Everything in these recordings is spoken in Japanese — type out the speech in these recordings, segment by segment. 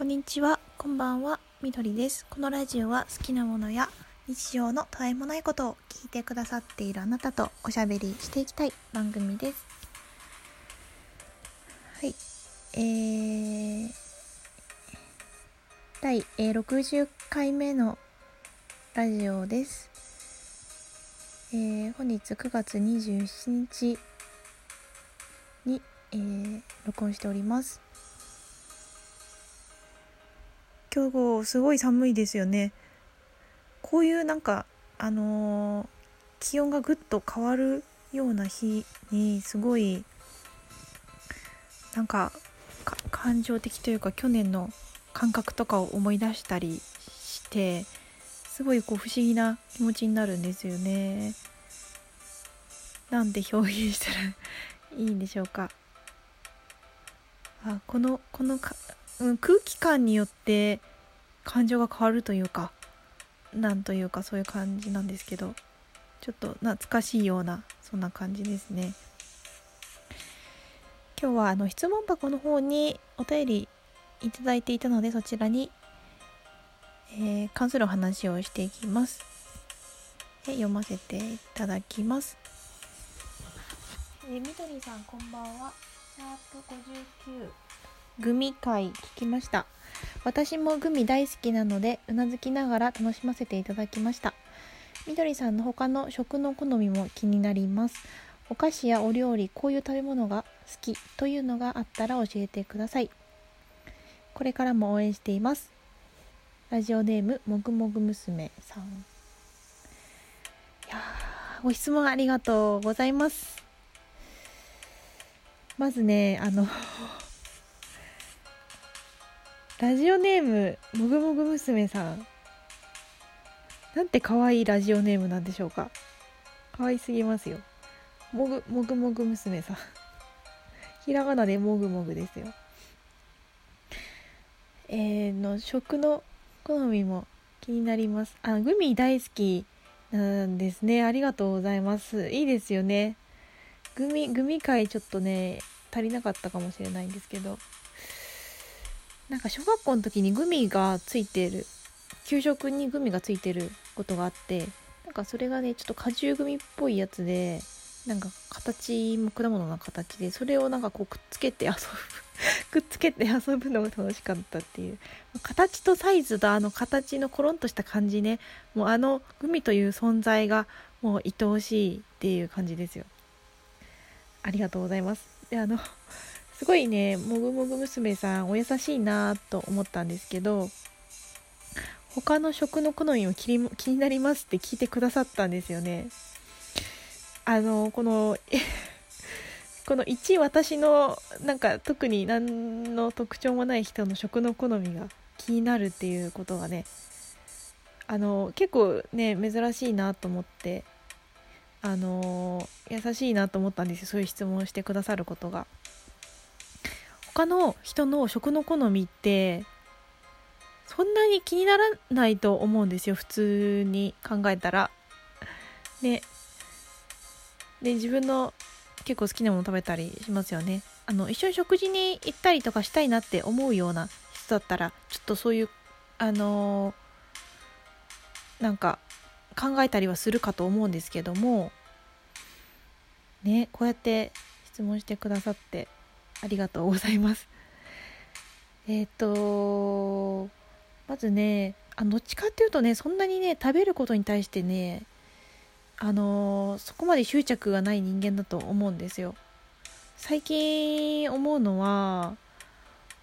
こんにちは、こんばんは、みどりです。このラジオは好きなものや日常のたわいもないことを聞いてくださっているあなたとおしゃべりしていきたい番組です。はい、えー、第、60回目のラジオです。えー本日9月27日に、えー録音しております。今日すごい寒いですよね。こういうなんかあのー気温がぐっと変わるような日にすごいなんか感情的というか去年の感覚とかを思い出したりしてすごいこう不思議な気持ちになるんですよね。なんて表現したらいいんでしょうか。あこのこのか、うん、空気感によって感情が変わるというかなんというかそういう感じなんですけどちょっと懐かしいようなそんな感じですね。今日はあの質問箱の方にお便りいただいていたのでそちらに、えー関するお話をしていきます。読ませていただきます。えみどりさんこんばんは。シャープ59グミ会聞きました。私もグミ大好きなのでうなずきながら楽しませていただきました。みどりさんの他の食の好みも気になります。お菓子やお料理こういう食べ物が好きというのがあったら教えてください。これからも応援しています。ラジオネームもぐもぐ娘さん。いやご質問ありがとうございます。まずねあのラジオネームもぐもぐ娘さん。なんて可愛いラジオネームなんでしょうか。可愛すぎますよ。もぐもぐもぐ娘さん。ひらがなでもぐもぐですよ。えー、の食の好みも気になります。あグミ大好きなんですね。ありがとうございます。いいですよね。グミグミ界ちょっとね足りなかったかもしれないんですけど。なんか小学校の時にグミがついてる給食にグミがついてることがあってなんかそれがねちょっと果汁グミっぽいやつでなんか形も果物の形でそれをなんかこうくっつけて遊ぶ くっつけて遊ぶのが楽しかったっていう。形とサイズとあの形のコロンとした感じね。もうあのグミという存在がもう愛おしいっていう感じですよ。ありがとうございます。であのすごいねもぐもぐ娘さんお優しいなと思ったんですけど他の食の好みも気に気になりますって聞いてくださったんですよね。あのこの この1私のなんか特に何の特徴もない人の食の好みが気になるっていうことがねあの結構ね珍しいなと思ってあの優しいなと思ったんですよ。そういう質問をしてくださることが。他の人の食の好みってそんなに気にならないと思うんですよ普通に考えたら。ねで自分の結構好きなもの食べたりしますよね。あの一緒に食事に行ったりとかしたいなって思うような人だったらちょっとそういうあのーなんか考えたりはするかと思うんですけどもねこうやって質問してくださってありがとうございます。えっ、とまずねあどっちかっていうとねそんなにね食べることに対してねあのそこまで執着がない人間だと思うんですよ。最近思うのは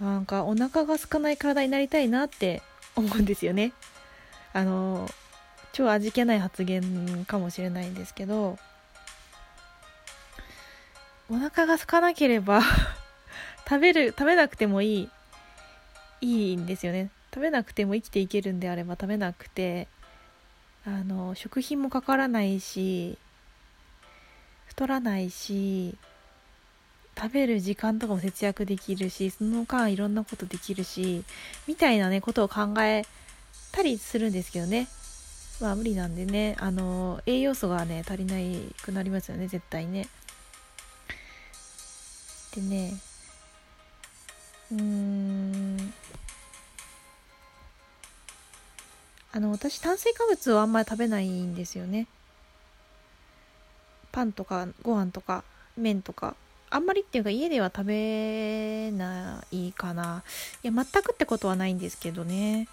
なんかお腹が空かない体になりたいなって 思うんですよね。あの超味気ない発言かもしれないんですけどお腹が空かなければ食べる食べなくてもいいいいんですよね。食べなくても生きていけるんであれば食べなくてあの食費もかからないし太らないし食べる時間とかも節約できるしその間いろんなことできるしみたいなねことを考えたりするんですけどね。まあ無理なんでねあの栄養素がね足りないくなりますよね絶対ね。でねうん。あの私炭水化物をあんまり食べないんですよね。パンとかご飯とか麺とか。あんまりっていうか家では食べないかな。いや全くってことはないんですけどね。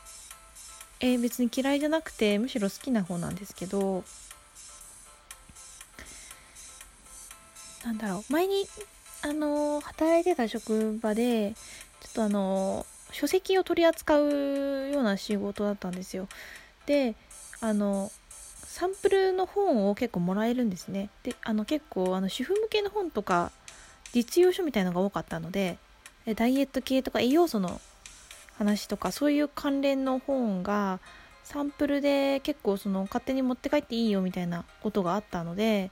えー、別に嫌いじゃなくてむしろ好きな方なんですけど。なんだろう。前にあの働いてた職場でちょっとあの書籍を取り扱うような仕事だったんですよ。であのサンプルの本を結構もらえるんですね。であの結構あの主婦向けの本とか実用書みたいのが多かったのでダイエット系とか栄養素の話とかそういう関連の本がサンプルで結構その勝手に持って帰っていいよみたいなことがあったので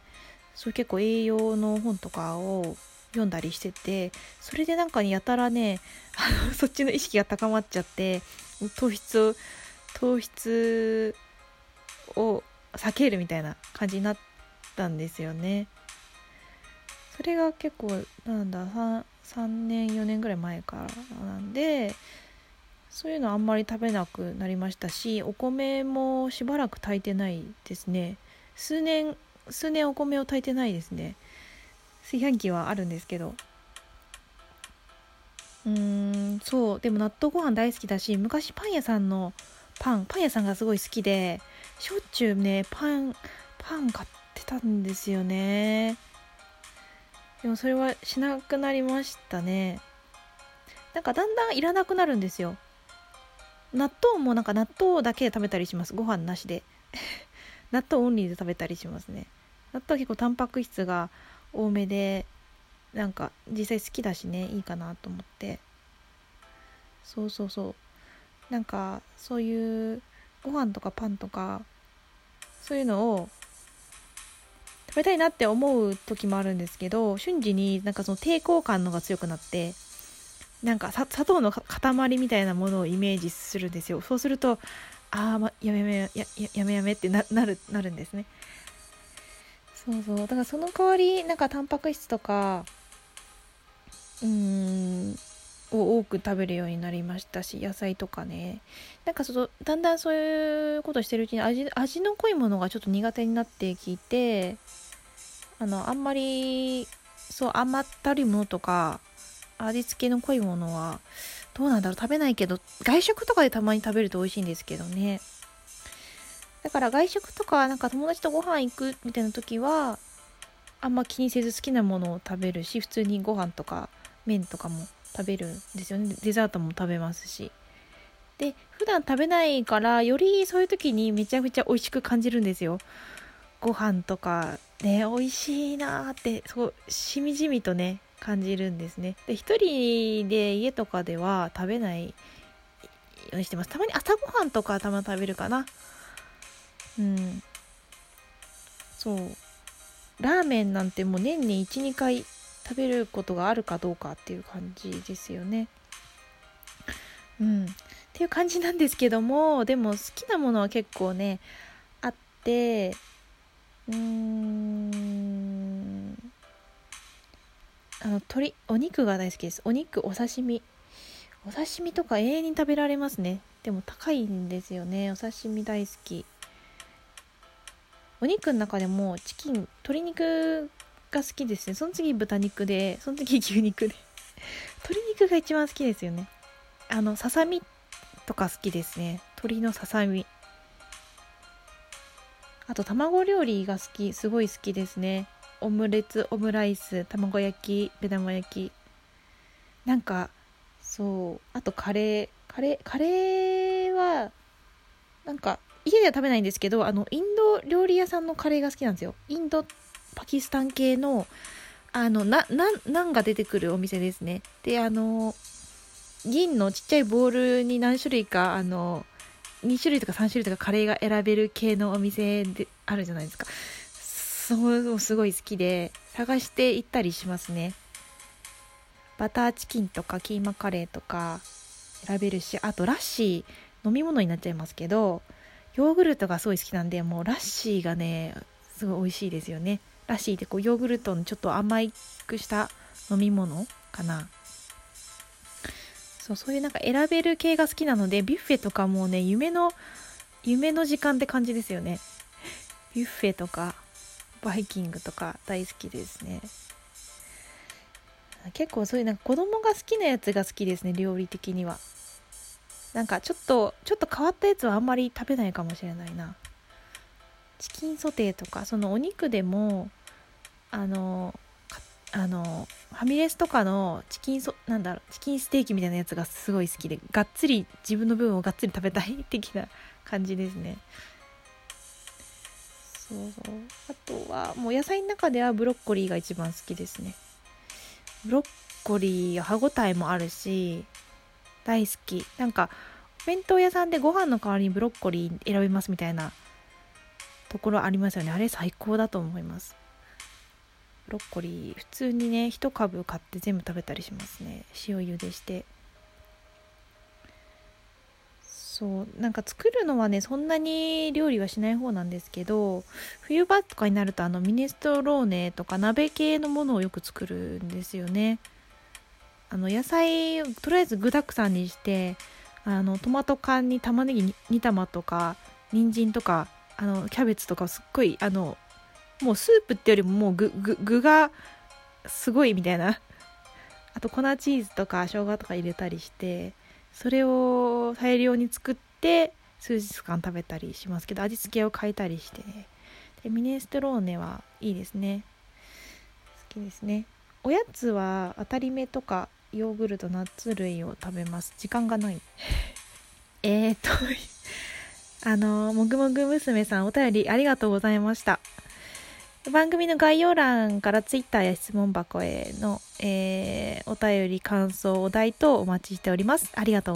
そういう結構栄養の本とかを読んだりしててそれでなんかやたらねあの そっちの意識が高まっちゃって糖質を糖質を避けるみたいな感じになったんですよね。それが結構なんだ 3, 3年4年ぐらい前からなんでそういうのあんまり食べなくなりましたしお米もしばらく炊いてないですね数年数年お米を炊いてないですね炊飯器はあるんですけど。うーんそうでも納豆ご飯大好きだし昔パン屋さんのパンパン屋さんがすごい好きでしょっちゅうねパンパン買ってたんですよね。でもそれはしなくなりましたね。なんかだんだんいらなくなるんですよ。納豆もなんか納豆だけで食べたりします。ご飯なしで。納豆オンリーで食べたりしますね。納豆結構タンパク質が多めでなんか実際好きだしねいいかなと思って。そうそうそう。なんかそういうご飯とかパンとかそういうのを食べたいなって思う時もあるんですけど瞬時になんかその抵抗感のが強くなってなんか砂糖の塊みたいなものをイメージするんですよ。そうするとああ、ま、やめやめややめやめってなるなるんですね。そうそう。だからその代わりなんかタンパク質とかうんを多く食べるようになりましたし野菜とかね。なんかそのだんだんそういうことしてるうちに味味の濃いものがちょっと苦手になってきてあのあんまりそう甘ったるいものとか味付けの濃いものはどうなんだろう。食べないけど外食とかでたまに食べると美味しいんですけどね。だから外食とかなんか友達とご飯行くみたいな時はあんま気にせず好きなものを食べるし普通にご飯とか麺とかも食べるんですよね。デザートも食べますし。で普段食べないからよりそういう時にめちゃくちゃ美味しく感じるんですよ。ご飯とかね美味しいなーってそうしみじみとね感じるんですね。で一人で家とかでは食べないようにしてます。たまに朝ごはんとかたま食べるかな。うん。そう。ラーメンなんてもう年に12回食べることがあるかどうかっていう感じですよね。うん。っていう感じなんですけどもでも好きなものは結構ねあってうーん。あの鶏お肉が大好きです。お肉お刺身。お刺身とか永遠に食べられますね。でも高いんですよね。お刺身大好き。お肉の中でもチキン鶏肉が好きですね。その次豚肉でその次牛肉で。鶏肉が一番好きですよね。あのささみとか好きですね。鶏のささみあと卵料理が好き。すごい好きですね。オムレツオムライス卵焼き目玉焼き。なんかそう。あとカレー。カレーカレーはなんか家では食べないんですけどあのイン料理屋さんのカレーが好きなんですよ。インドパキスタン系のあのななナンが出てくるお店ですね。であの銀のちっちゃいボウルに何種類かあの2種類とか3種類とかカレーが選べる系のお店であるじゃないですか。そうすごい好きで探して行ったりしますね。バターチキンとかキーマカレーとか選べるしあとラッシー飲み物になっちゃいますけどヨーグルトがすごい好きなんでもうラッシーがねすごい美味しいですよね。ラッシーってこうヨーグルトのちょっと甘くした飲み物かな。そうそういうなんか選べる系が好きなのでビュッフェとかもね夢の夢の時間って感じですよね。ビュッフェとかバイキングとか大好きですね。結構そういうなんか子供が好きなやつが好きですね料理的には。なんかちょっとちょっと変わったやつはあんまり食べないかもしれないな。チキンソテーとかそのお肉でもあのあのファミレスとかのチキンソなんだろうチキンステーキみたいなやつがすごい好きでがっつり自分の分をがっつり食べたい的な 感じですね。そうそう。あとはもう野菜の中ではブロッコリーが一番好きですね。ブロッコリー歯ごたえもあるし大好き。なんかお弁当屋さんでご飯の代わりにブロッコリー選びますみたいなところありますよね。あれ最高だと思います。ブロッコリー普通にね1株買って全部食べたりしますね。塩茹でして。そうなんか作るのはねそんなに料理はしない方なんですけど冬場とかになるとあのミネストローネとか鍋系のものをよく作るんですよね。あの野菜とりあえず具だくさんにしてあのトマト缶に玉ねぎ煮玉とか人参とかあのキャベツとかすっごいあのもうスープってよりももう具具具がすごいみたいな。あと粉チーズとか生姜とか入れたりしてそれを大量に作って数日間食べたりしますけど味付けを変えたりしてね。でミネストローネはいいですね。好きですね。おやつは当たり目とかヨーグルトナッツ類を食べます。時間がない。えーとあのもぐもぐ娘さんお便りありがとうございました。番組の概要欄から Twitter や質問箱への、えー、お便り感想お題とお待ちしております。ありがとう